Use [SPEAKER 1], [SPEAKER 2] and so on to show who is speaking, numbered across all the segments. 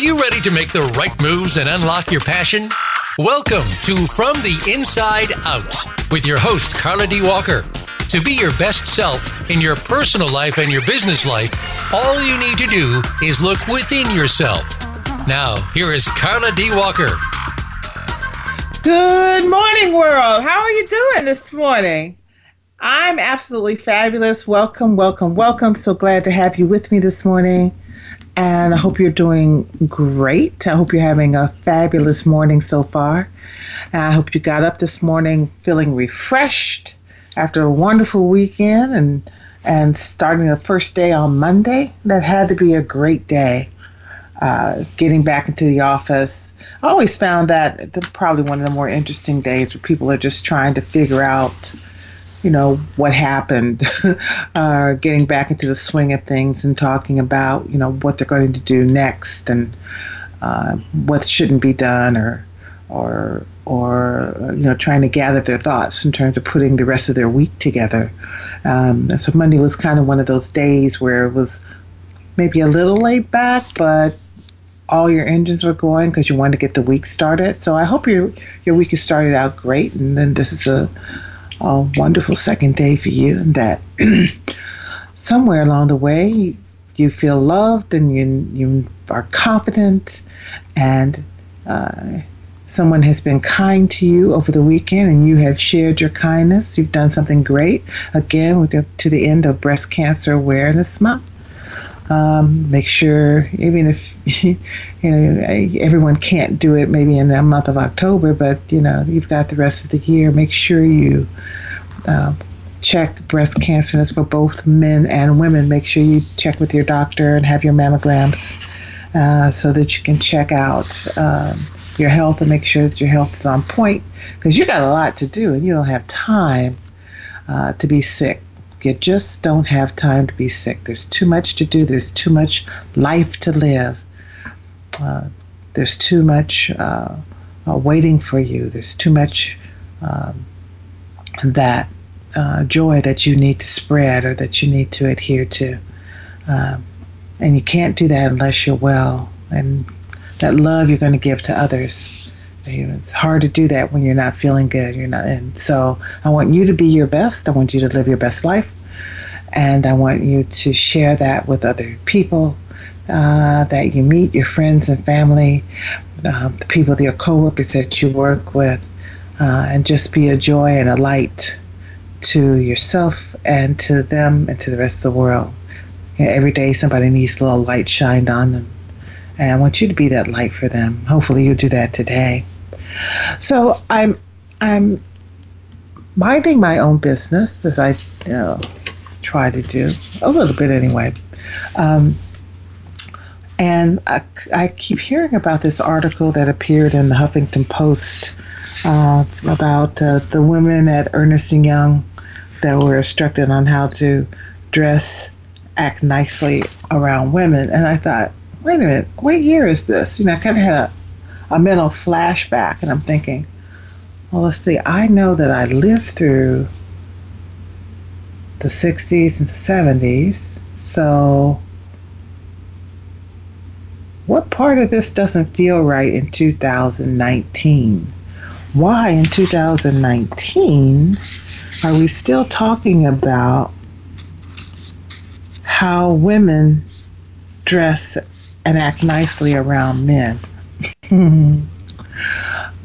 [SPEAKER 1] you ready to make the right moves and unlock your passion? Welcome to From the Inside Out with your host, Carla D. Walker. To be your best self in your personal life and your business life, all you need to do is look within yourself. Now, here is Carla D. Walker.
[SPEAKER 2] Good morning, world. How are you doing this morning? I'm absolutely fabulous. Welcome, welcome, welcome. So glad to have you with me this morning. And I hope you're doing great. I hope you're having a fabulous morning so far. I hope you got up this morning feeling refreshed after a wonderful weekend and and starting the first day on Monday. That had to be a great day. Uh, getting back into the office. I always found that probably one of the more interesting days where people are just trying to figure out, you know, what happened, uh, getting back into the swing of things and talking about, you know, what they're going to do next and uh, what shouldn't be done or, or, or you know, trying to gather their thoughts in terms of putting the rest of their week together. Um, so Monday was kind of one of those days where it was maybe a little laid back, but all your engines were going because you wanted to get the week started. So I hope your your week has started out great, and then this is a, a wonderful second day for you, and that somewhere along the way you, feel loved and you you are confident, and uh, someone has been kind to you over the weekend, and you have shared your kindness. You've done something great. Again, we to the end of Breast Cancer Awareness Month. Um, make sure, even if you know everyone can't do it, maybe in the month of October, but you know you've got the rest of the year. Make sure you uh, check breast cancer. That's for both men and women. Make sure you check with your doctor and have your mammograms uh, so that you can check out um, your health and make sure that your health is on point. Because you got a lot to do and you don't have time uh, to be sick. You just don't have time to be sick. There's too much to do. There's too much life to live. Uh, there's too much uh, uh, waiting for you. There's too much um, that uh, joy that you need to spread or that you need to adhere to. Um, and you can't do that unless you're well. And that love you're going to give to others. It's hard to do that when you're not feeling good. You're not, and so I want you to be your best. I want you to live your best life, and I want you to share that with other people uh, that you meet, your friends and family, uh, the people, your coworkers that you work with, uh, and just be a joy and a light to yourself and to them and to the rest of the world. every day, somebody needs a little light shined on them. And I want you to be that light for them. Hopefully, you'll do that today. So I'm I'm minding my own business as I you know, try to do a little bit anyway. Um, and I, I, keep hearing about this article that appeared in the Huffington Post uh, about uh, the women at Ernst and Young that were instructed on how to dress, act nicely around women. And I thought, wait a minute, what year is this? You know, I kind of had a, a mental flashback, and I'm thinking, well, let's see, I know that I lived through the 60s and 70s, so what part of this doesn't feel right in 2019? Why in 2019 are we still talking about how women dress and act nicely around men. Uh,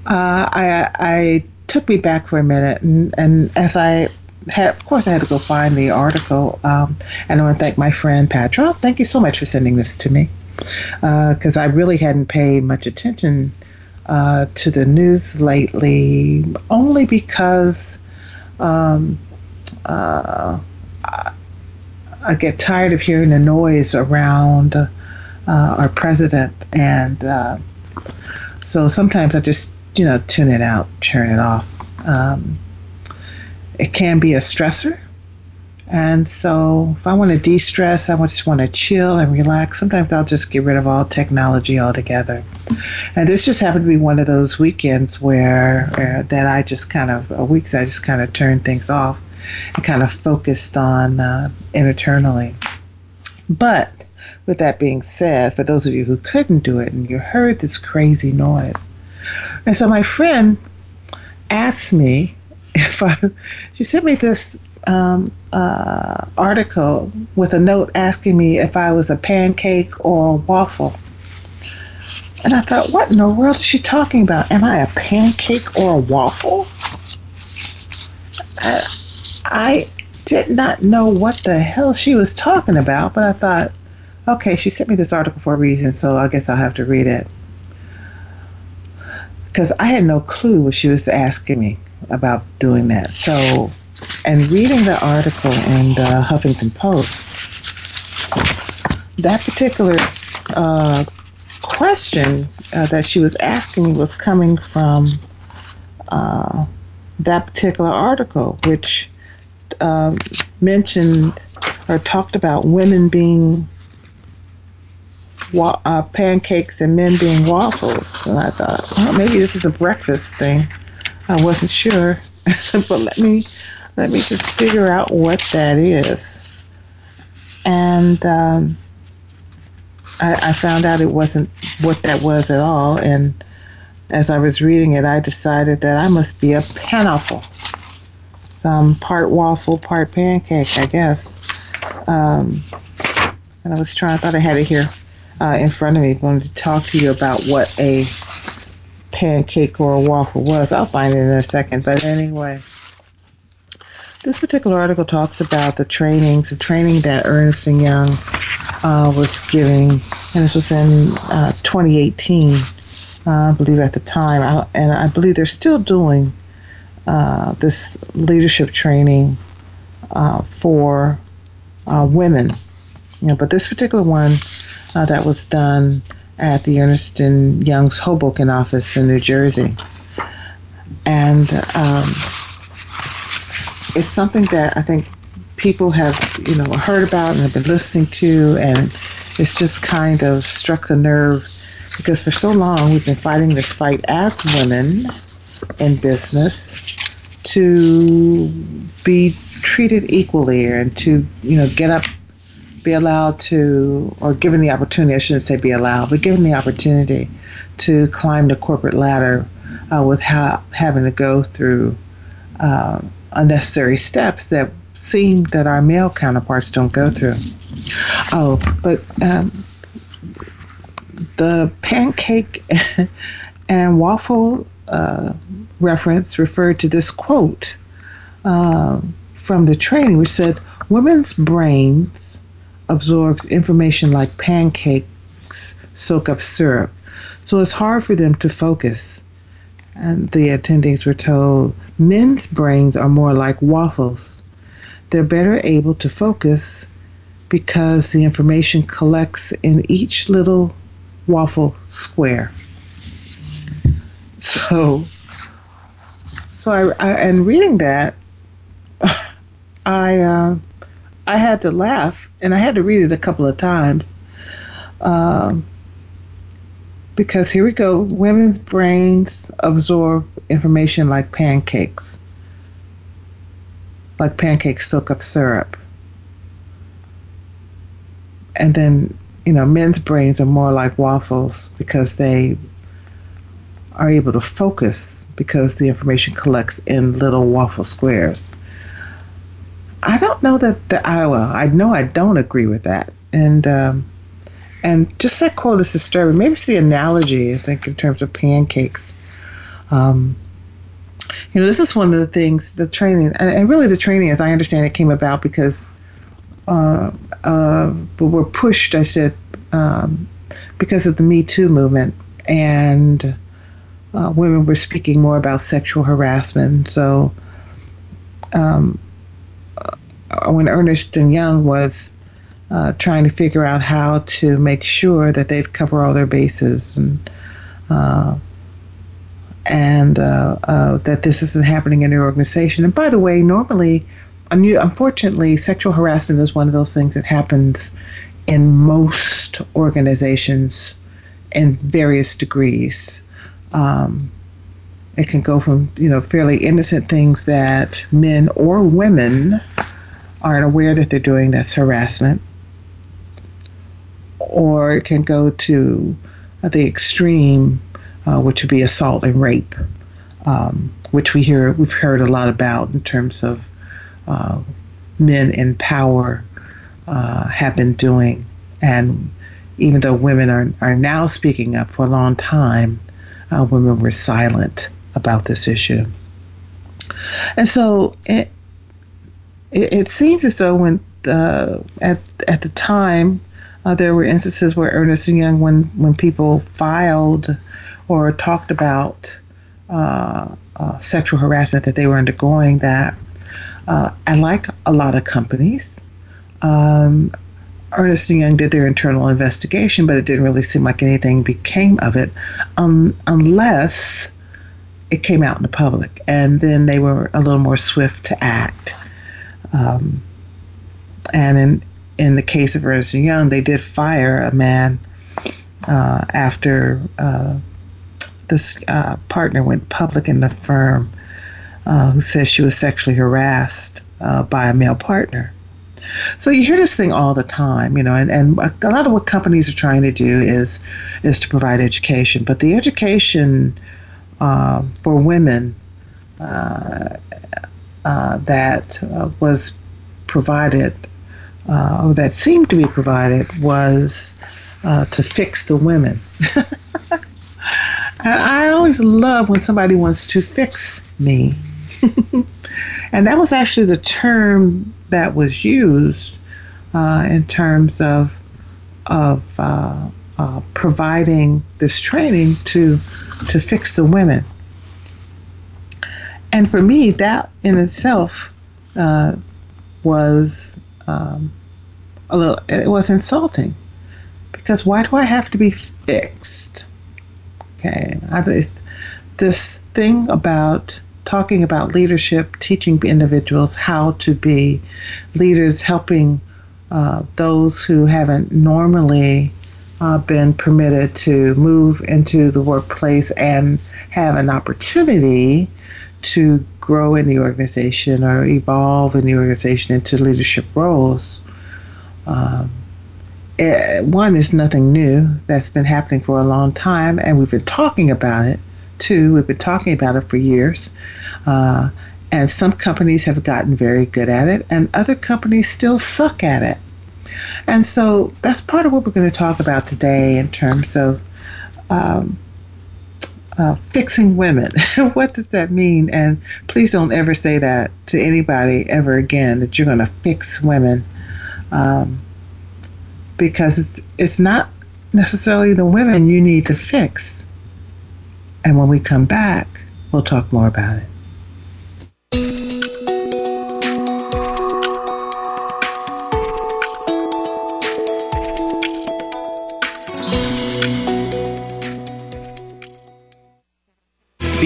[SPEAKER 2] I, I took me back for a minute, and, and as I had, of course, I had to go find the article, um, and I want to thank my friend Patra. Thank you so much for sending this to me, because uh, I really hadn't paid much attention uh, to the news lately, only because um, uh, I, I get tired of hearing the noise around uh, our president. And uh, so sometimes I just, you know, tune it out, turn it off. Um, it can be a stressor. And so if I want to de stress, I just want to chill and relax, sometimes I'll just get rid of all technology altogether. And this just happened to be one of those weekends where uh, that I just kind of, uh, weeks I just kind of turned things off and kind of focused on uh, internally. But with that being said, for those of you who couldn't do it and you heard this crazy noise, and so my friend asked me if I, she sent me this um, uh, article with a note asking me if I was a pancake or a waffle. And I thought, what in the world is she talking about? Am I a pancake or a waffle? I, I did not know what the hell she was talking about, but I thought, okay, she sent me this article for a reason, so I guess I'll have to read it. Because I had no clue what she was asking me about doing that. So, and reading the article in the Huffington Post, that particular uh, question uh, that she was asking me was coming from uh, that particular article, which um, mentioned or talked about women being wa- uh, pancakes and men being waffles. And I thought, well, maybe this is a breakfast thing. I wasn't sure, but let me let me just figure out what that is. And um, I, I found out it wasn't what that was at all. And as I was reading it, I decided that I must be a panaffle. Some part waffle, part pancake, I guess. Um, and I was trying, I thought I had it here uh, in front of me. Wanted to talk to you about what a pancake or a waffle was. I'll find it in a second. But anyway, this particular article talks about the training, some training that Ernst and Young uh, was giving, and this was in uh, 2018, uh, I believe at the time, I, and I believe they're still doing uh, this leadership training uh, for women. You know, but this particular one that was done at the Ernst and Young's Hoboken office in New Jersey, and um, it's something that I think people have, you know, heard about and have been listening to, and it's just kind of struck a nerve because for so long we've been fighting this fight as women in business to be treated equally and to, you know, get up, be allowed to, or given the opportunity, I shouldn't say be allowed, but given the opportunity to climb the corporate ladder uh, without having to go through uh, unnecessary steps that seem that our male counterparts don't go through. Oh, but um, the pancake and waffle uh, reference referred to this quote uh, from the training, which said, "Women's brains absorbs information like pancakes soak up syrup, so it's hard for them to focus." And the attendees were told men's brains are more like waffles. They're better able to focus because the information collects in each little waffle square. So, so I, I and reading that, I uh, I had to laugh, and I had to read it a couple of times. Um, because here we go. Women's brains absorb information like pancakes. Like pancakes soak up syrup. And then you know men's brains are more like waffles because they are able to focus because the information collects in little waffle squares i don't know that the i well i know i don't agree with that and um, and just that quote is disturbing. Maybe it's the analogy, I think, in terms of pancakes. Um, you know, this is one of the things, the training, and, and really the training, as I understand it, came about because uh, uh, but were pushed, I said, um, because of the Me Too movement. And uh, women were speaking more about sexual harassment. So um, when Ernest and Young was uh, trying to figure out how to make sure that they'd cover all their bases and uh, and uh, uh that this isn't happening in their organization. And by the way, normally, unfortunately, sexual harassment is one of those things that happens in most organizations in various degrees. Um, it can go from you know fairly innocent things that men or women aren't aware that they're doing that's harassment or it can go to the extreme, uh, which would be assault and rape, um, which we hear we've heard a lot about in terms of uh, men in power uh, have been doing, and even though women are are now speaking up for a long time, uh, women were silent about this issue, and so it it, it seems as though when uh, at at the time uh, there were instances where Ernest and Young, when when people filed or talked about uh, uh, sexual harassment that they were undergoing, that uh, and like a lot of companies, um, Ernest and Young did their internal investigation, but it didn't really seem like anything became of it, um, unless it came out in the public, and then they were a little more swift to act. Um, and in in the case of Ernest Young, they did fire a man uh, after uh, this uh, partner went public in the firm uh, who says she was sexually harassed uh, by a male partner. So you hear this thing all the time, you know, and, and a lot of what companies are trying to do is is to provide education, but the education uh, for women that was provided uh, that seemed to be provided was uh, to fix the women. I always love when somebody wants to fix me. and that was actually the term that was used uh, in terms of of uh, uh, providing this training to to fix the women. And for me, that in itself uh, was um, a little, it was insulting because why do I have to be fixed? Okay, I, this thing about talking about leadership, teaching individuals how to be leaders, helping uh, those who haven't normally uh, been permitted to move into the workplace and have an opportunity to grow in the organization or evolve in the organization into leadership roles. Um, it, one is nothing new. That's been happening for a long time, and we've been talking about it. Two, we've been talking about it for years. Uh, and some companies have gotten very good at it, and other companies still suck at it. And so that's part of what we're going to talk about today in terms of um, uh, fixing women. what does that mean? And please don't ever say that to anybody ever again that you're going to fix women. Um, because it's, it's not necessarily the women you need to fix. And when we come back, we'll talk more about it.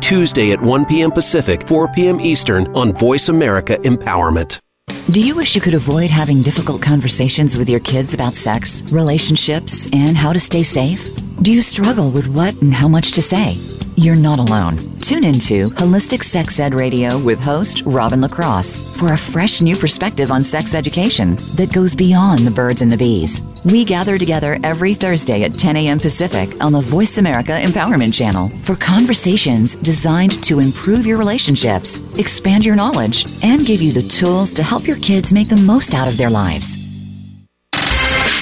[SPEAKER 3] Tuesday at 1 p.m. Pacific, 4 p.m. Eastern on Voice America Empowerment.
[SPEAKER 4] Do you wish you could avoid having difficult conversations with your kids about sex, relationships, and how to stay safe? Do you struggle with what and how much to say? You're not alone. Tune into Holistic Sex Ed Radio with host Robin LaCrosse for a fresh new perspective on sex education that goes beyond the birds and the bees. We gather together every Thursday at 10 a.m. Pacific on the Voice America Empowerment Channel for conversations designed to improve your relationships, expand your knowledge, and give you the tools to help your kids make the most out of their lives.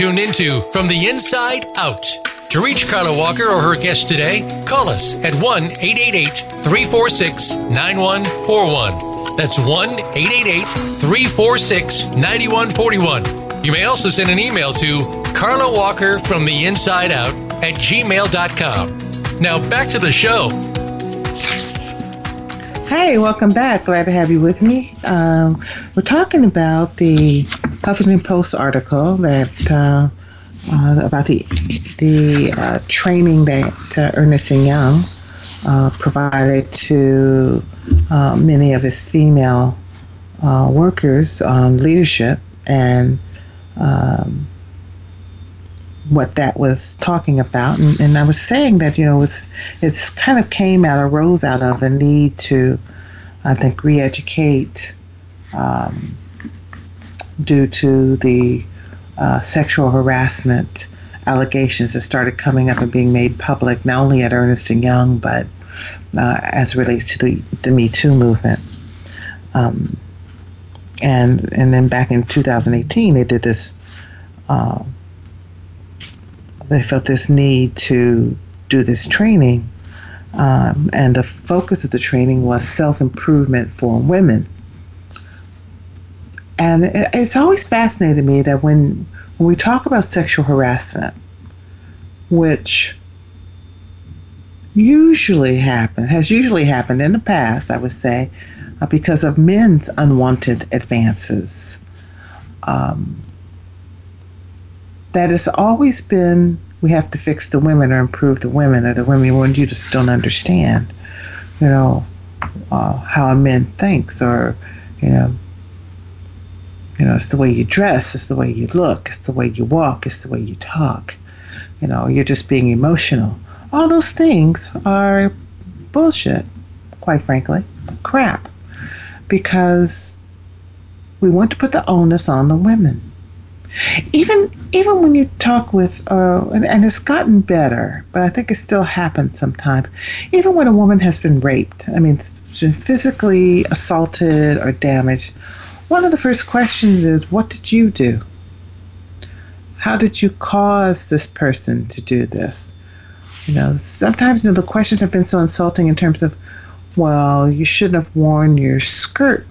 [SPEAKER 1] Tuned into From the Inside Out. To reach Carla Walker or her guest today, call us at 1 888 346 9141. That's 1 888 346 9141. You may also send an email to Carla Walker from the inside out at gmail.com. Now back to the show.
[SPEAKER 2] Hey, welcome back. Glad to have you with me. Um, we're talking about the Huffington Post article that uh, uh, about the the uh, training that uh, Ernest and Young uh, provided to uh, many of his female workers on leadership and um, what that was talking about, and, and, I was saying that you know it's it's kind of came out arose out of a need to, I think, re-educate um, due to the uh, sexual harassment allegations that started coming up and being made public, not only at Ernest and Young, but uh, as relates to the the Me Too movement. Um, and and then back in 2018, they did this. Uh, they felt this need to do this training. Um, and the focus of the training was self improvement for women. And it's always fascinated me that when, when we talk about sexual harassment, which usually happen has usually happened in the past, I would say, uh, because of men's unwanted advances. Um, that has always been we have to fix the women or improve the women, or the women when you just don't understand, you know, uh, how a man thinks, or you know, you know, it's the way you dress, it's the way you look, it's the way you walk, it's the way you talk. You know, you're just being emotional. All those things are bullshit, quite frankly, crap, because we want to put the onus on the women even even when you talk with uh, and, and, it's gotten better but i think it still happens sometimes even when a woman has been raped i mean physically assaulted or damaged one of the first questions is what did you do? How did you cause this person to do this? You know sometimes you know the questions have been so insulting in terms of well you shouldn't have worn your skirt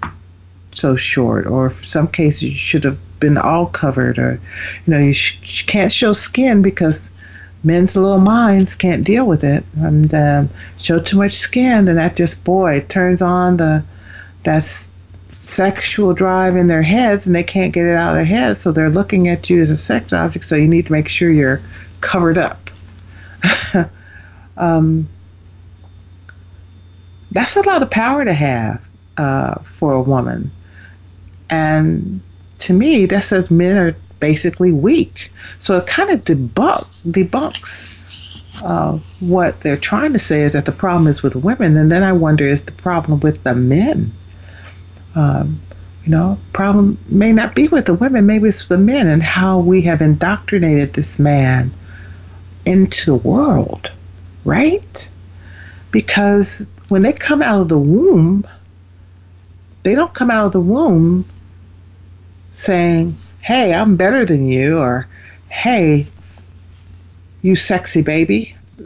[SPEAKER 2] so short, or in some cases you should have been all covered, or you know you, sh- can't show skin because men's little minds can't deal with it and um, show too much skin, and that just boy turns on the that's sexual drive in their heads, and they can't get it out of their heads, so they're looking at you as a sex object. So you need to make sure you're covered up. um, that's a lot of power to have uh, for a woman. And to me, that says men are basically weak. So it kind of debunk, debunks uh, what they're trying to say is that the problem is with women. And then I wonder, is the problem with the men? Um, you know, problem may not be with the women, maybe it's the men and how we have indoctrinated this man into the world, right? Because when they come out of the womb, they don't come out of the womb saying, hey, I'm better than you, or hey, you sexy baby.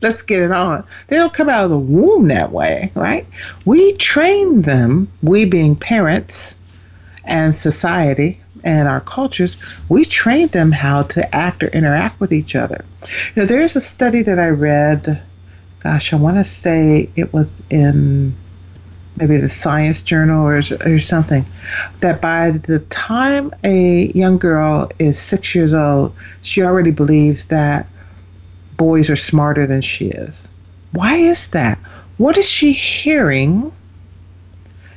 [SPEAKER 2] Let's get it on. They don't come out of the womb that way, right? We train them, we being parents and society and our cultures, we train them how to act or interact with each other. Now, there's a study that I read, gosh, I want to say it was in maybe the Science Journal or, or something, that by the time a young girl is six years old, she already believes that boys are smarter than she is. Why is that? What is she hearing,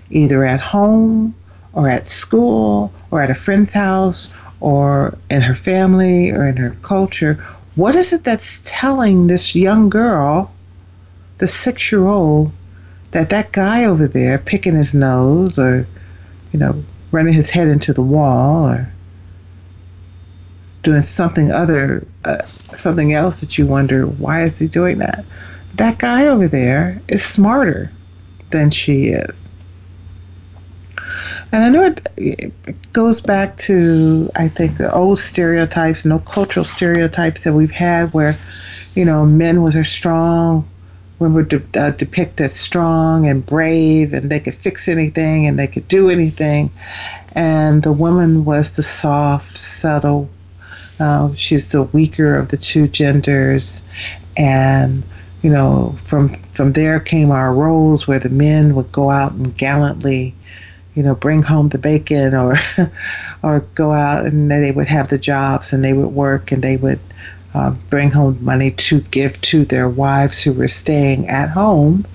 [SPEAKER 2] either at home or at school or at a friend's house or in her family or in her culture, what is it that's telling this young girl, the six year old, that that guy over there picking his nose or, you know, running his head into the wall or doing something other, uh, something else that you wonder, why is he doing that? That guy over there is smarter than she is. And I know it, it goes back to, I think, the old stereotypes, you know, cultural stereotypes that we've had where, you know, men were strong, women were de- uh, depicted strong and brave and they could fix anything and they could do anything. And the woman was the soft, subtle, uh, she's the weaker of the two genders. And you know, from from there came our roles where the men would go out and gallantly you know, bring home the bacon or or go out and they would have the jobs and they would work and they would uh, bring home money to give to their wives who were staying at home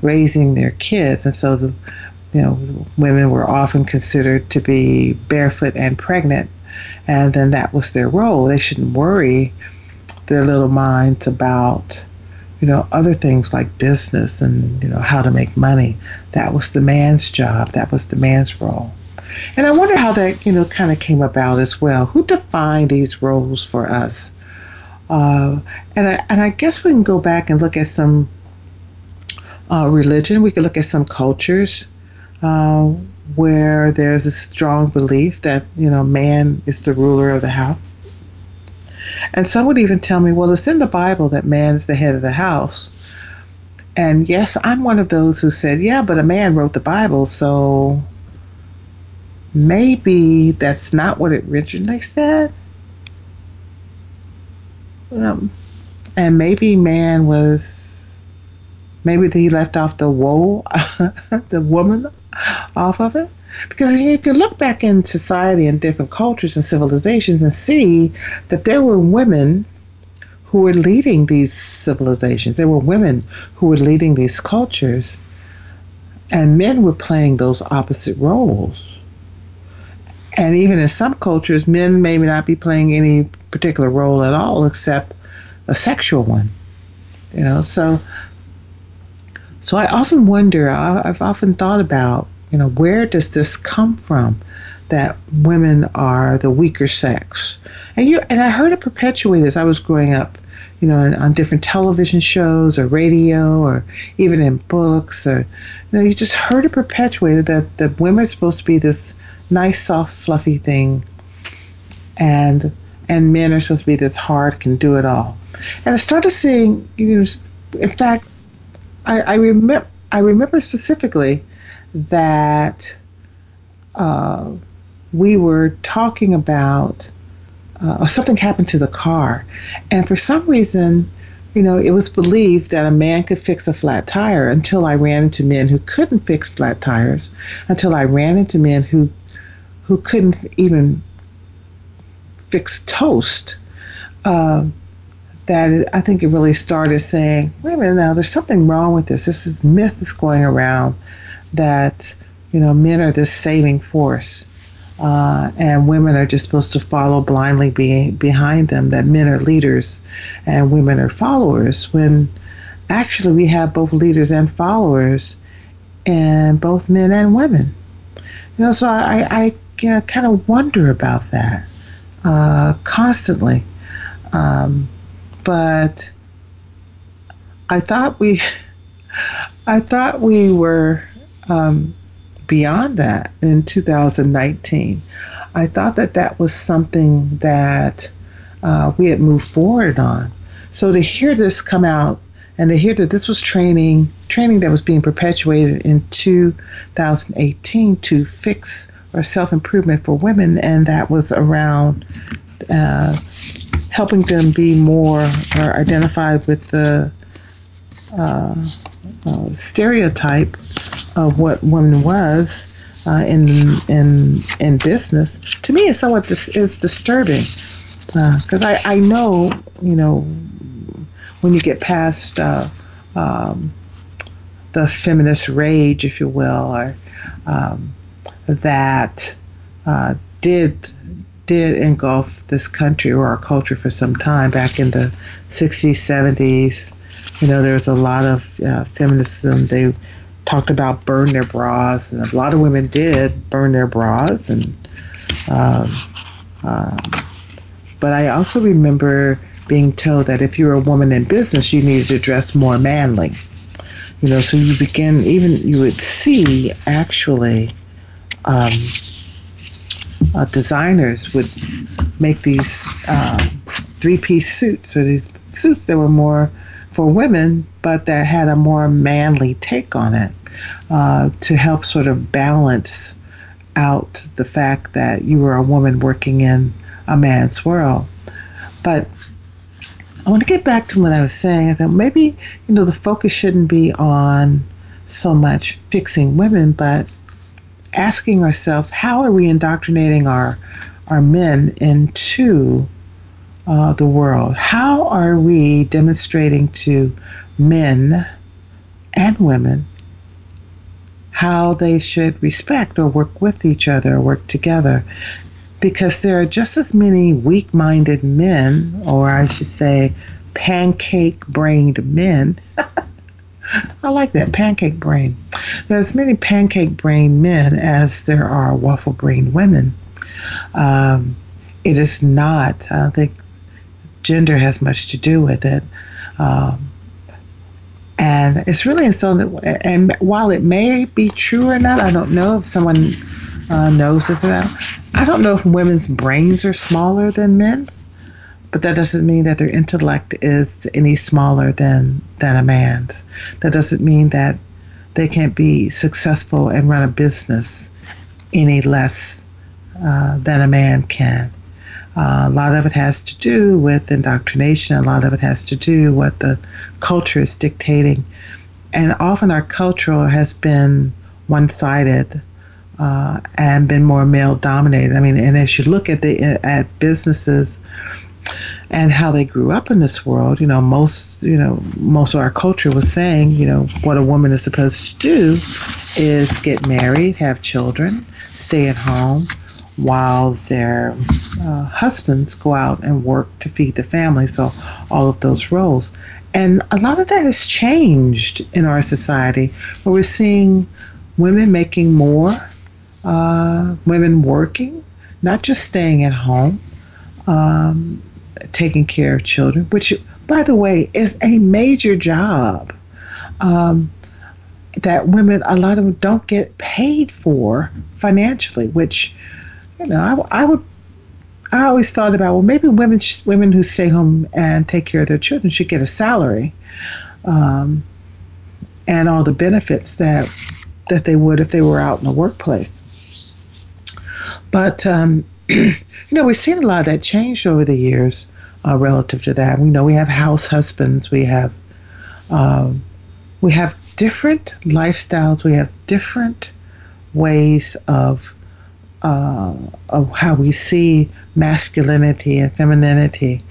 [SPEAKER 2] raising their kids. And so the you know, women were often considered to be barefoot and pregnant. And then that was their role. They shouldn't worry their little minds about you know, other things like business and, you know, how to make money. That was the man's job. That was the man's role. And I wonder how that, you know, kind of came about as well. Who defined these roles for us? Uh, and, I, and I guess we can go back and look at some uh, religion. We could look at some cultures uh, where there's a strong belief that, you know, man is the ruler of the house and some would even tell me, well, it's in the Bible that man's the head of the house. And yes, I'm one of those who said, yeah, but a man wrote the Bible, so maybe that's not what it originally said. Um, and maybe man was, maybe he left off the woe, the woman off of it. Because you can look back in society and different cultures and civilizations and see that there were women who were leading these civilizations. There were women who were leading these cultures, and men were playing those opposite roles. And even in some cultures, men may not be playing any particular role at all except a sexual one. You know, so so I often wonder. I've often thought about you know, where does this come from? That women are the weaker sex, and you and I heard it perpetuated as I was growing up, you know, on, on different television shows or radio or even in books or, you know, you just heard it perpetuated that that women are supposed to be this nice, soft, fluffy thing, and and men are supposed to be this hard, can do it all. And I started seeing, you know, in fact, I, I remember I remember specifically that uh, we were talking about uh, something happened to the car, and for some reason, you know, it was believed that a man could fix a flat tire until I ran into men who couldn't fix flat tires, until I ran into men who who couldn't even fix toast. Uh, that I think it really started saying, wait a minute now, there's something wrong with this. This is myth that's going around that you know men are this saving force uh, and women are just supposed to follow blindly be, behind them that men are leaders and women are followers when actually we have both leaders and followers and both men and women you know so i, I you know, kind of wonder about that uh, constantly um, but i thought we i thought we were um, beyond that in 2019. I thought that that was something that uh, we had moved forward on. So to hear this come out and to hear that this was training, training that was being perpetuated in 2018 to fix or self improvement for women, and that was around uh, helping them be more or identified with the uh, uh, stereotype of what woman was uh, in in in business to me is somewhat dis- is disturbing because uh, I, I know you know when you get past uh, um, the feminist rage if you will or um, that uh, did did engulf this country or our culture for some time back in the 60s, 70s. You know, there was a lot of uh, feminism. They talked about burn their bras, and a lot of women did burn their bras. And um, um, but I also remember being told that if you were a woman in business, you needed to dress more manly. You know, so you begin even you would see actually. Um, uh, designers would make these uh, three-piece suits or these suits that were more for women, but that had a more manly take on it uh, to help sort of balance out the fact that you were a woman working in a man's world. But I want to get back to what I was saying. I thought maybe you know the focus shouldn't be on so much fixing women, but asking ourselves how are we indoctrinating our our men into uh, the world? How are we demonstrating to men and women how they should respect or work with each other or work together? Because there are just as many weak minded men, or I should say, pancake brained men. I like that pancake brain. There's as many pancake brain men as there are waffle brain women. Um, it is not. I don't think gender has much to do with it. Um, and it's really insulting. And while it may be true or not, I don't know if someone uh, knows this or not. I don't know if women's brains are smaller than men's but that doesn't mean that their intellect is any smaller than than a man's. That doesn't mean that they can't be successful and run a business any less uh, than a man can. Uh, a lot of it has to do with indoctrination. A lot of it has to do what the culture is dictating, and often our culture has been one-sided uh, and been more male-dominated. I mean, and as you look at the at businesses and how they grew up in this world. You know, most you know most of our culture was saying, you know, what a woman is supposed to do is get married, have children, stay at home, while their uh, husbands go out and work to feed the family. So all of those roles. And a lot of that has changed in our society where we're seeing women making more, uh, women working, not just staying at home. Um, taking care of children, which, by the way, is a major job um, that women, a lot of them don't get paid for financially, which, you know, I, I would. I always thought about well, maybe women women who stay home and take care of their children should get a salary, um, and all the benefits that that they would if they were out in the workplace. But um, you know, we've seen a lot of that change over the years uh, relative to that. We know we have house husbands. We have um, we have different lifestyles. We have different ways of uh, of how we see masculinity and femininity.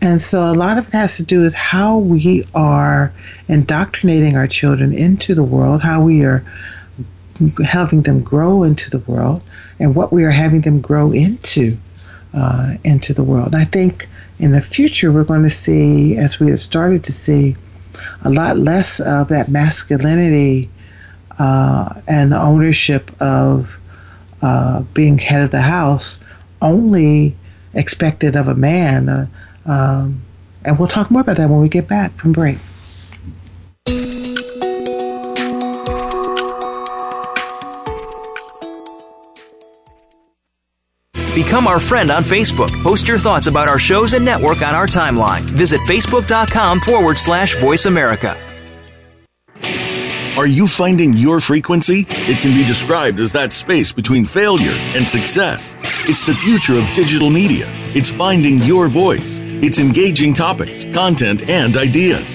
[SPEAKER 2] And so a lot of it has to do with how we are indoctrinating our children into the world, how we are helping them grow into the world, and what we are having them grow into uh, into the world. I think in the future, we're going to see, as we have started to see, a lot less of that masculinity uh, and the ownership of uh, being head of the house only expected of a man. Uh, um, and we'll talk more about that when we get back from break.
[SPEAKER 5] Become our friend on Facebook. Post your thoughts about our shows and network on our timeline. Visit facebook.com forward slash voice America.
[SPEAKER 6] Are you finding your frequency? It can be described as that space between failure and success. It's the future of digital media. It's finding your voice. It's engaging topics, content, and ideas.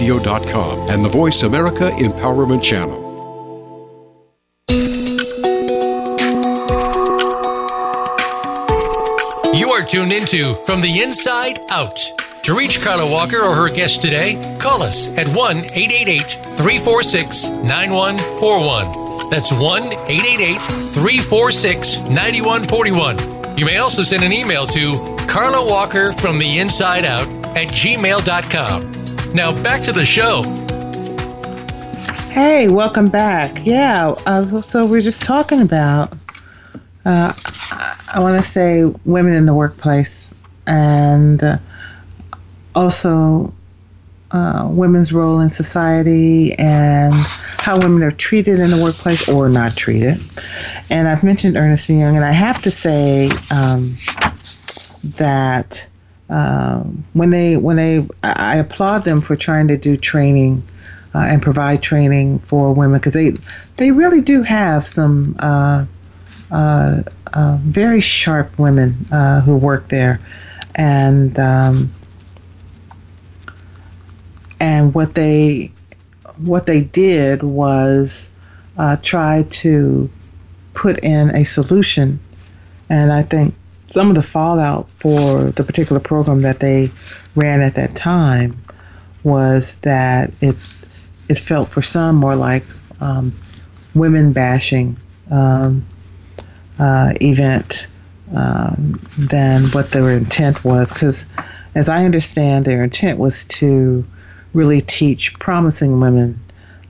[SPEAKER 7] and the Voice America Empowerment Channel.
[SPEAKER 1] You are tuned into From the Inside Out. To reach Carla Walker or her guest today, call us at 1 888 346 9141. That's 1 888 346 9141. You may also send an email to Carla Walker from the Inside Out at gmail.com. Now back to the show.
[SPEAKER 2] Hey, welcome back. Yeah, uh, so we're just talking about, uh, I want to say women in the workplace and uh, also uh, women's role in society and how women are treated in the workplace or not treated. And I've mentioned Ernest Young, and I have to say um, that um, when they when they I applaud them for trying to do training uh, and provide training for women because they they really do have some uh, uh, uh very sharp women uh, who work there, and um, and what they what they did was uh, try to put in a solution, and I think some of the fallout for the particular program that they ran at that time was that it it felt for some more like um, women bashing um, uh, event um, than what their intent was. Because, as I understand, their intent was to really teach promising women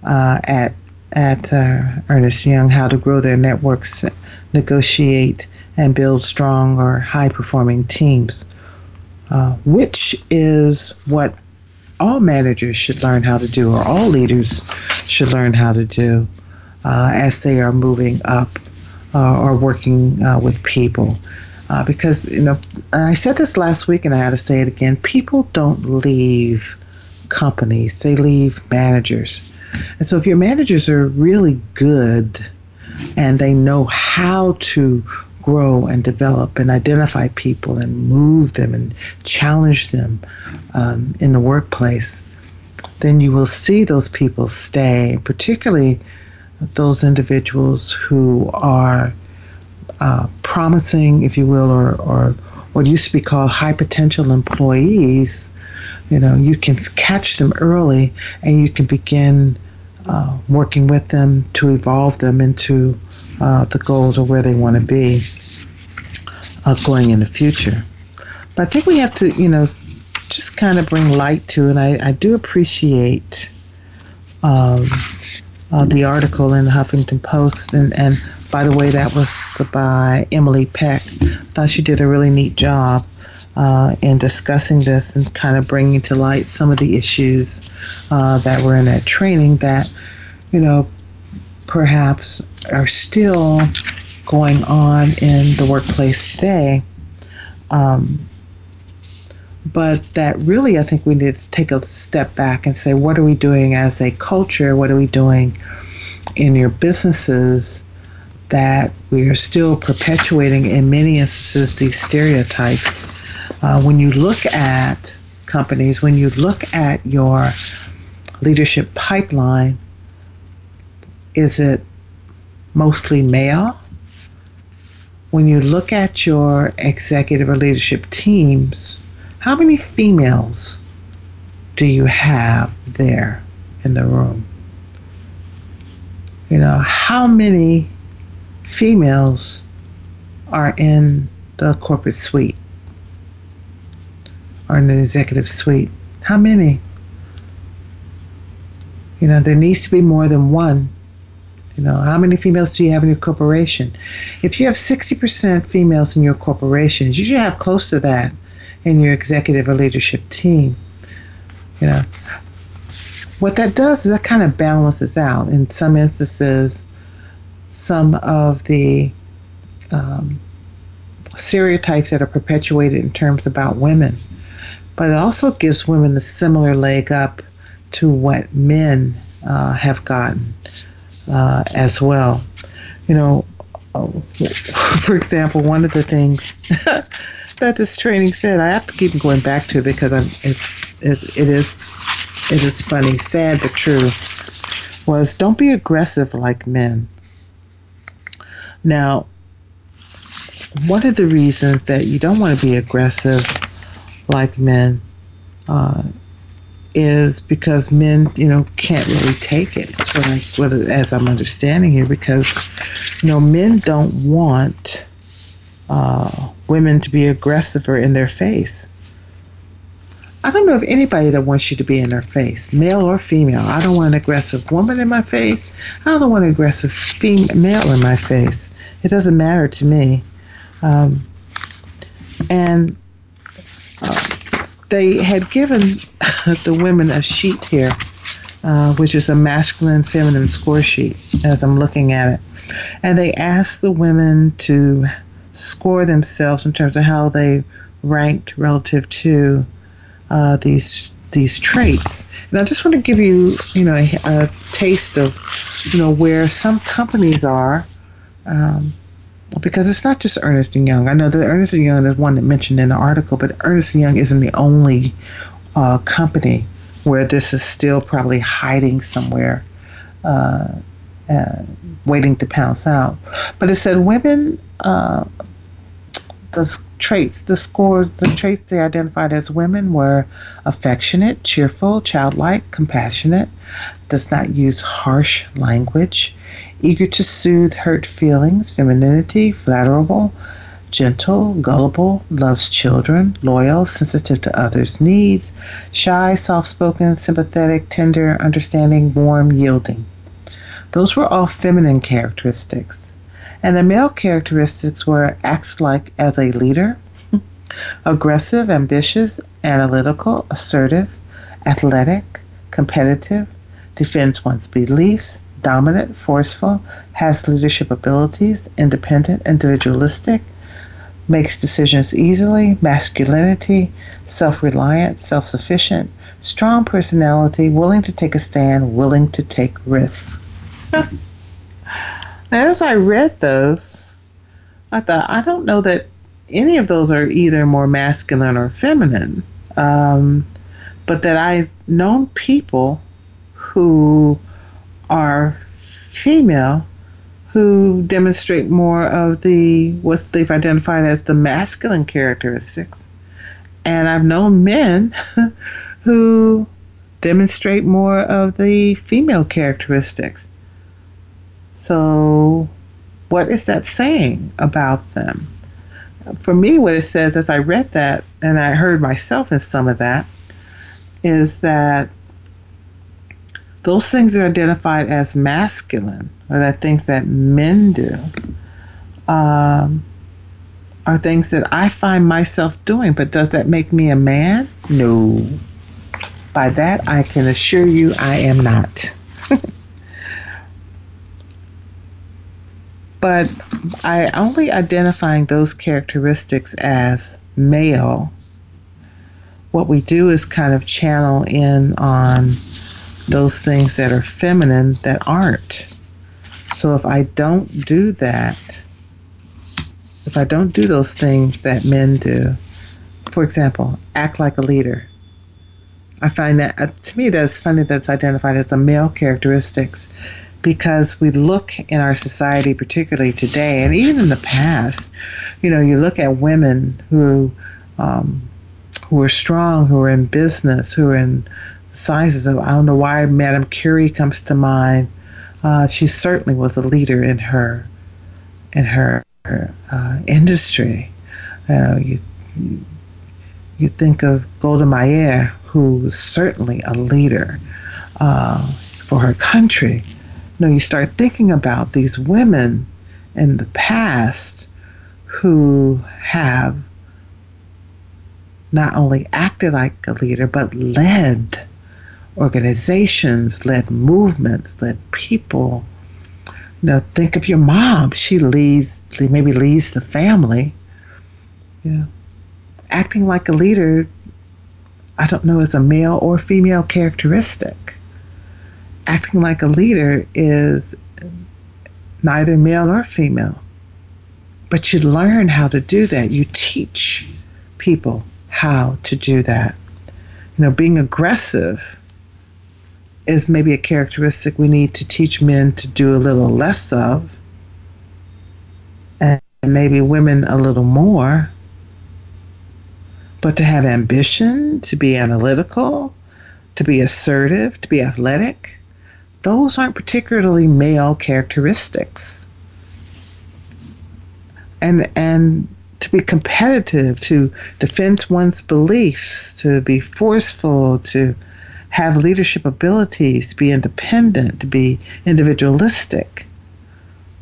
[SPEAKER 2] uh, at at uh, Ernest Young how to grow their networks, negotiate, and build strong or high performing teams, uh, which is what all managers should learn how to do, or all leaders should learn how to do uh, as they are moving up uh, or working uh, with people. Uh, because, you know, I said this last week and I had to say it again people don't leave companies, they leave managers. And so if your managers are really good and they know how to grow and develop and identify people and move them and challenge them um, in the workplace, then you will see those people stay, particularly those individuals who are uh, promising, if you will, or, or what used to be called high potential employees. You know, you can catch them early and you can begin uh, working with them to evolve them into uh, the goals or where they want to be uh, going in the future. But I think we have to, you know, just kind of bring light to it. I, I do appreciate um, uh, the article in the Huffington Post. And, and by the way, that was by Emily Peck. I thought she did a really neat job uh, in discussing this and kind of bringing to light some of the issues uh, that were in that training that, you know, perhaps are still going on in the workplace today. Um, but that really, I think we need to take a step back and say, what are we doing as a culture? What are we doing in your businesses that we are still perpetuating in many instances these stereotypes? Uh, when you look at companies, when you look at your leadership pipeline, is it mostly male? When you look at your executive or leadership teams, how many females do you have there in the room? You know, how many females are in the corporate suite or in the executive suite? How many? You know, there needs to be more than one you know, how many females do you have in your corporation? If you have 60% females in your corporations, you should have close to that in your executive or leadership team. You know, what that does is that kind of balances out. In some instances, some of the um, stereotypes that are perpetuated in terms about women, but it also gives women a similar leg up to what men uh, have gotten uh, as well. You know, for example, one of the things that this training said, I have to keep going back to because I'm, it's, it, it is it is funny, sad but true, was don't be aggressive like men. Now, one of the reasons that you don't want to be aggressive like men uh, is because men, you know, can't really take it. That's what I, what, as I'm understanding here, because, you know, men don't want uh, women to be aggressive or in their face. I don't know of anybody that wants you to be in their face, male or female. I don't want an aggressive woman in my face. I don't want an aggressive female in my face. It doesn't matter to me. Um, and they had given the women a sheet here, uh, which is a masculine feminine score sheet, as I'm looking at it. And they asked the women to score themselves in terms of how they ranked relative to uh, these these traits. And I just want to give you, you know, a, a taste of, you know, where some companies are. Um, because it's not just Ernest and Young. I know that Ernest and Young is one that mentioned in the article, but Ernest and Young isn't the only uh, company where this is still probably hiding somewhere, uh, uh, waiting to pounce out. But it said women, uh, the traits, the scores, the traits they identified as women were affectionate, cheerful, childlike, compassionate, does not use harsh language, eager to soothe hurt feelings, femininity, flatterable, gentle, gullible, loves children, loyal, sensitive to others' needs, shy, soft spoken, sympathetic, tender, understanding, warm, yielding. Those were all feminine characteristics. And the male characteristics were acts like as a leader, aggressive, ambitious, analytical, assertive, athletic, competitive, defends one's beliefs, dominant, forceful, has leadership abilities, independent, individualistic, makes decisions easily, masculinity, self reliant, self sufficient, strong personality, willing to take a stand, willing to take risks. As I read those, I thought, I don't know that any of those are either more masculine or feminine, um, but that I've known people who are female who demonstrate more of the what they've identified as the masculine characteristics. And I've known men who demonstrate more of the female characteristics. So, what is that saying about them? For me, what it says as I read that, and I heard myself in some of that, is that those things are identified as masculine, or that things that men do, um, are things that I find myself doing. But does that make me a man? No. By that, I can assure you I am not. but I only identifying those characteristics as male. What we do is kind of channel in on those things that are feminine that aren't. So if I don't do that, if I don't do those things that men do, for example, act like a leader. I find that uh, to me that's funny that's identified as a male characteristics because we look in our society, particularly today, and even in the past, you know, you look at women who um, who are strong, who are in business, who are in sizes of I don't know why Madame Curie comes to mind. Uh, she certainly was a leader in her in her uh, industry. Uh, you, you, you think of Golda Meir, who was certainly a leader uh, for her country. You know, you start thinking about these women in the past who have not only acted like a leader but led organizations, led movements, led people. You know, think of your mom. She leads, maybe leads the family. Know, acting like a leader, I don't know, is a male or female characteristic. Acting like a leader is neither male nor female. But you learn how to do that. You teach people how to do that. You know, being aggressive is maybe a characteristic we need to teach men to do a little less of, and maybe women a little more. But to have ambition, to be analytical, to be assertive, to be athletic, those aren't particularly male characteristics. And and to be competitive, to defend one's beliefs, to be forceful, to have leadership abilities, to be independent, to be individualistic.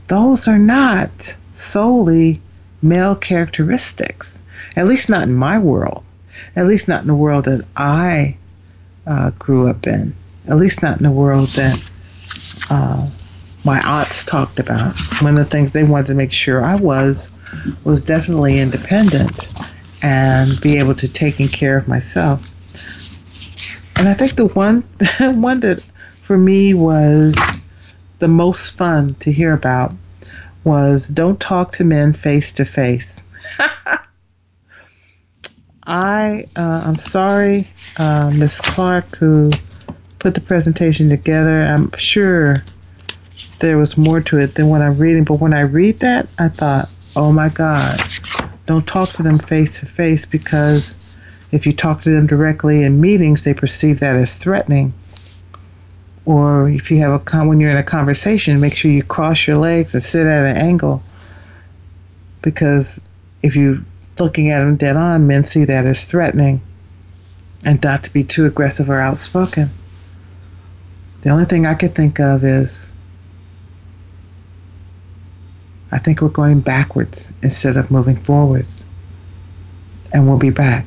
[SPEAKER 2] Those are not solely male characteristics, at least not in my world, at least not in the world that I uh, grew up in, at least not in the world that uh, my aunts talked about. One of the things they wanted to make sure I was was definitely independent and be able to take care of myself. And I think the one one that for me was the most fun to hear about was don't talk to men face to face. I uh, I'm sorry, uh, Miss Clark, who put the presentation together. I'm sure there was more to it than what I'm reading, but when I read that, I thought, oh my God, don't talk to them face to face because if you talk to them directly in meetings, they perceive that as threatening. Or if you have a con- when you're in a conversation, make sure you cross your legs and sit at an angle. Because if you're looking at them dead on, men see that as threatening and not to be too aggressive or outspoken. The only thing I could think of is I think we're going backwards instead of moving forwards. And we'll be back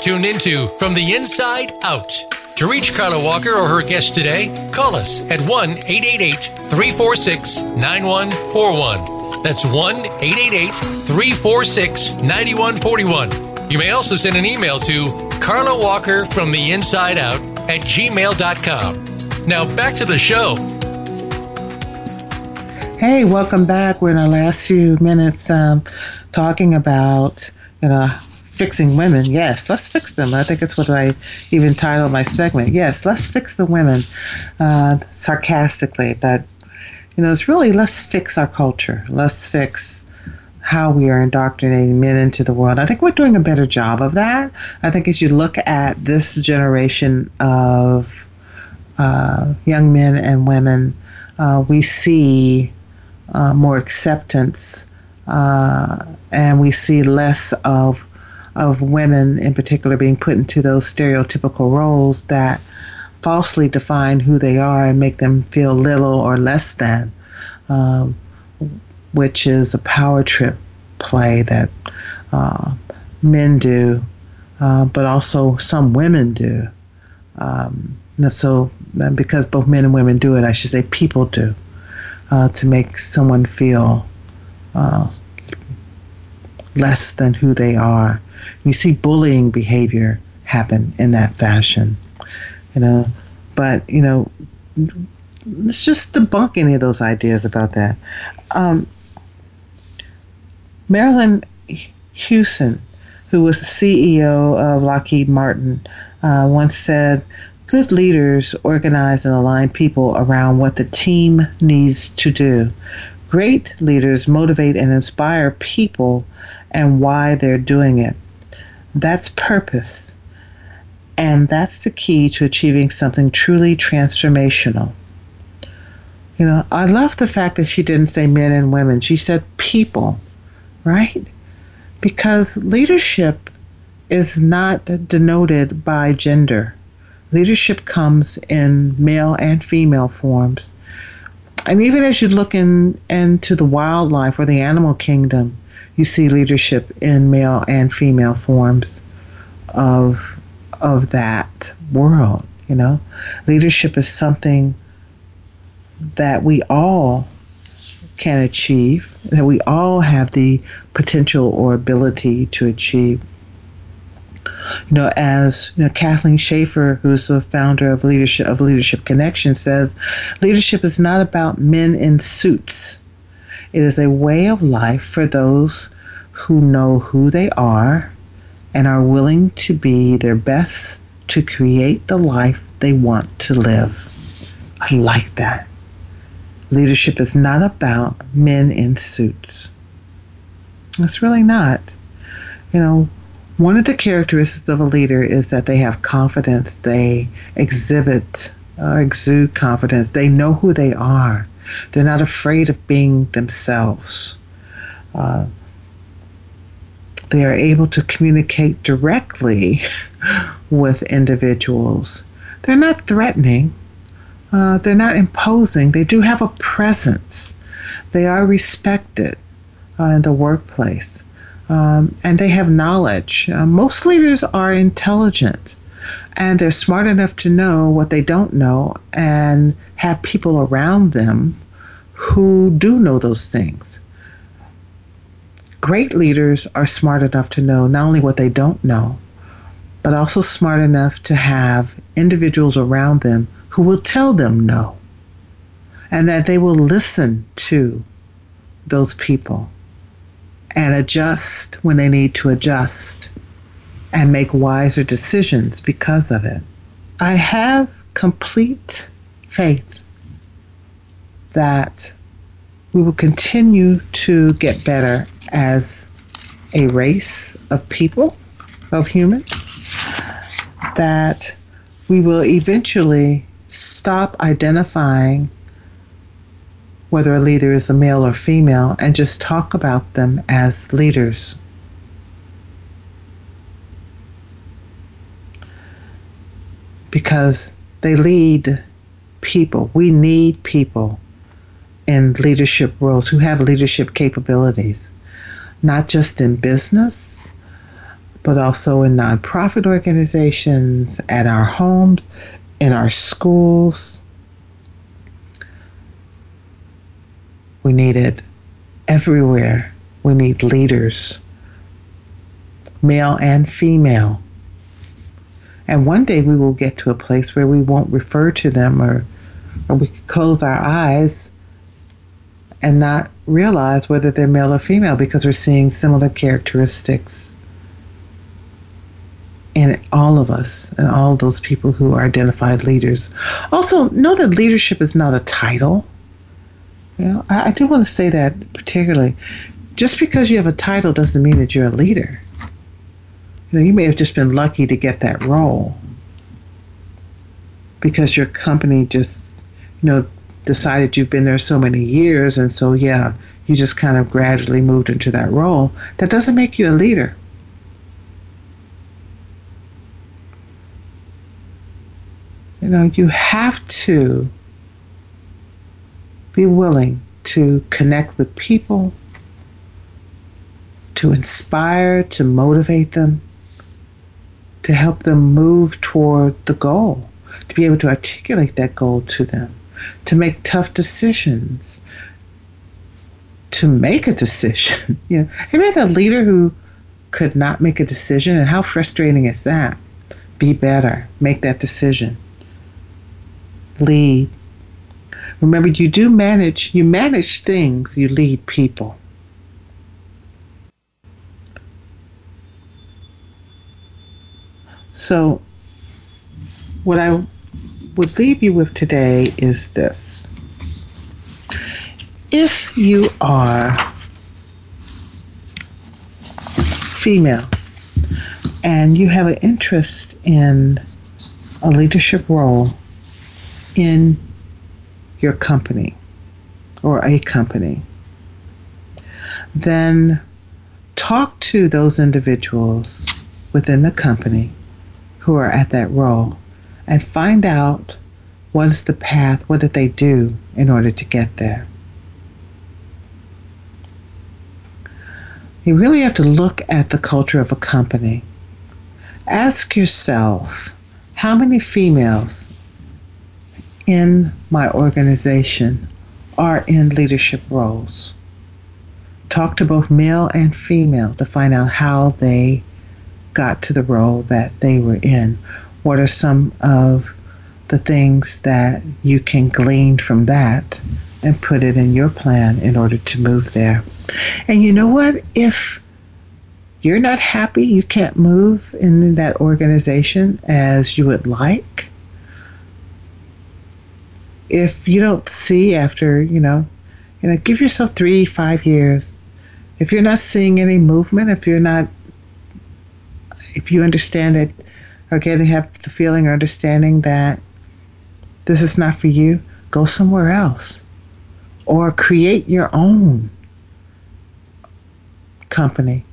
[SPEAKER 1] Tuned into From the Inside Out. To reach Carla Walker or her guest today, call us at 1 888 346 9141. That's 1 888 346 9141. You may also send an email to Carla Walker from the inside out at gmail.com. Now back to the show.
[SPEAKER 2] Hey, welcome back. We're in our last few minutes um, talking about, you know, fixing women. Yes, let's fix them. I think it's what I even titled my segment. Yes, let's fix the women, uh, sarcastically. But, you know, it's really let's fix our culture. Let's fix how we are indoctrinating men into the world. I think we're doing a better job of that. I think as you look at this generation of uh, young men and women, uh, we see uh, more acceptance uh, and we see less of of women in particular being put into those stereotypical roles that falsely define who they are and make them feel little or less than, um, which is a power trip play that uh, men do, uh, but also some women do. Um, so, because both men and women do it, I should say people do, uh, to make someone feel uh, less than who they are. You see bullying behavior happen in that fashion, you know. But you know, let's just debunk any of those ideas about that. Um, Marillyn Hewson, who was the CEO of Lockheed Martin, uh, once said, Good leaders organize and align people around what the team needs to do. Great leaders motivate and inspire people and why they're doing it. That's purpose. And that's the key to achieving something truly transformational. You know, I love the fact that she didn't say men and women, she said people, right? Because leadership is not denoted by gender. Leadership comes in male and female forms. And even as you look in, into the wildlife or the animal kingdom, you see leadership in male and female forms of of that world you know? Leadership is something that we all can achieve that we all have the potential or ability to achieve. You know as you know kathleen schaefer who's the founder of leadership of leadership connection says leadership is not about men in suits it is a way of life for those who know who they are and are willing to be their best to create the life they want to live. I like that. Leadership is not about men in suits. It's really not. You know, One of the characteristics of a leader is that they have confidence, they exhibit, uh, exude confidence, they know who they are, they're not afraid of being themselves. Uh, they are able to communicate directly with individuals. They're not threatening, uh, they're not imposing, they do have a presence. They are respected uh, in the workplace. Um, and they have knowledge. Uh, most leaders are intelligent and they're smart enough to know what they don't know and have people around them who do know those things. Great leaders are smart enough to know not only what they don't know, but also smart enough to have individuals around them who will tell them no, and that they will listen to those people and adjust when they need to adjust and make wiser decisions because of it. I have complete faith that we will continue to get better as a race of people, of humans, that we will eventually stop identifying whether a leader is a male or female and just talk about them as leaders. Because they lead people. We need people in leadership roles who have leadership capabilities, not just in business, but also in nonprofit organizations, at our homes, in our schools. We need it everywhere. We need leaders, male and female. And one day we will get to a place where we won't refer to them or, or we close our eyes and not realize whether they're male or female because we're seeing similar characteristics in all of us and all those people who are identified leaders. Also, know that leadership is not a title. You know, I, I do want to say that particularly. Just because you have a title doesn't mean that you're a leader. You know, you may have just been lucky to get that role because your company just, you know, decided you've been there so many years, and so yeah, you just kind of gradually moved into that role. That doesn't make you a leader. You know, you have to be willing to connect with people, to inspire, to motivate them, to help them move toward the goal, to be able to articulate that goal to them to make tough decisions, to make a decision. you know, have you had a leader who could not make a decision? And how frustrating is that? Be better. Make that decision. Lead. Remember, you do manage, you manage things, you lead people. So, what I would leave you with today is this. If you are female and you have an interest in a leadership role in your company or a company, then talk to those individuals within the company who are at that role and find out what is the path, what did they do in order to get there. You really have to look at the culture of a company. Ask yourself how many females in my organization are in leadership roles. Talk to both male and female to find out how they got to the role that they were in what are some of the things that you can glean from that and put it in your plan in order to move there. And you know what? If you're not happy, you can't move in that organization as you would like. If you don't see after, you know, you know, give yourself three, five years. If you're not seeing any movement, if you're not if you understand it, or getting have the feeling or understanding that this is not for you, go somewhere else, or create your own company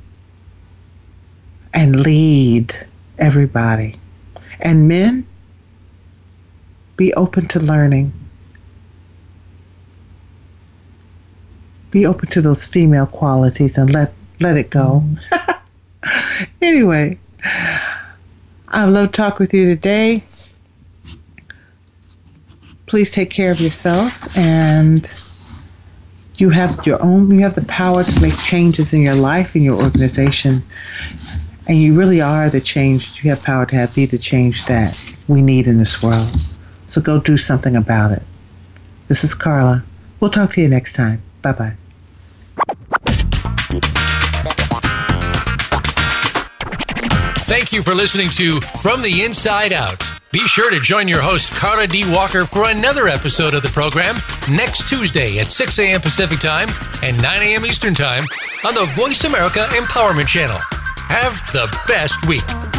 [SPEAKER 2] and lead everybody. And men, be open to learning. Be open to those female qualities and let let it go. Mm-hmm. anyway, I love to talk with you today. Please take care of yourselves and you have your own you have the power to make changes in your life in your organization. And you really are the change you have power to have be the change that we need in this world. So go do something about it. This is carla. We'll talk to you next time. Bye bye
[SPEAKER 1] Thank you for listening to From the Inside Out. Be sure to join your host, Carla D. Walker, for another episode of the program next Tuesday at 6 a.m. Pacific Time and 9 a.m. Eastern Time on the Voice America Empowerment Channel. Have the best week.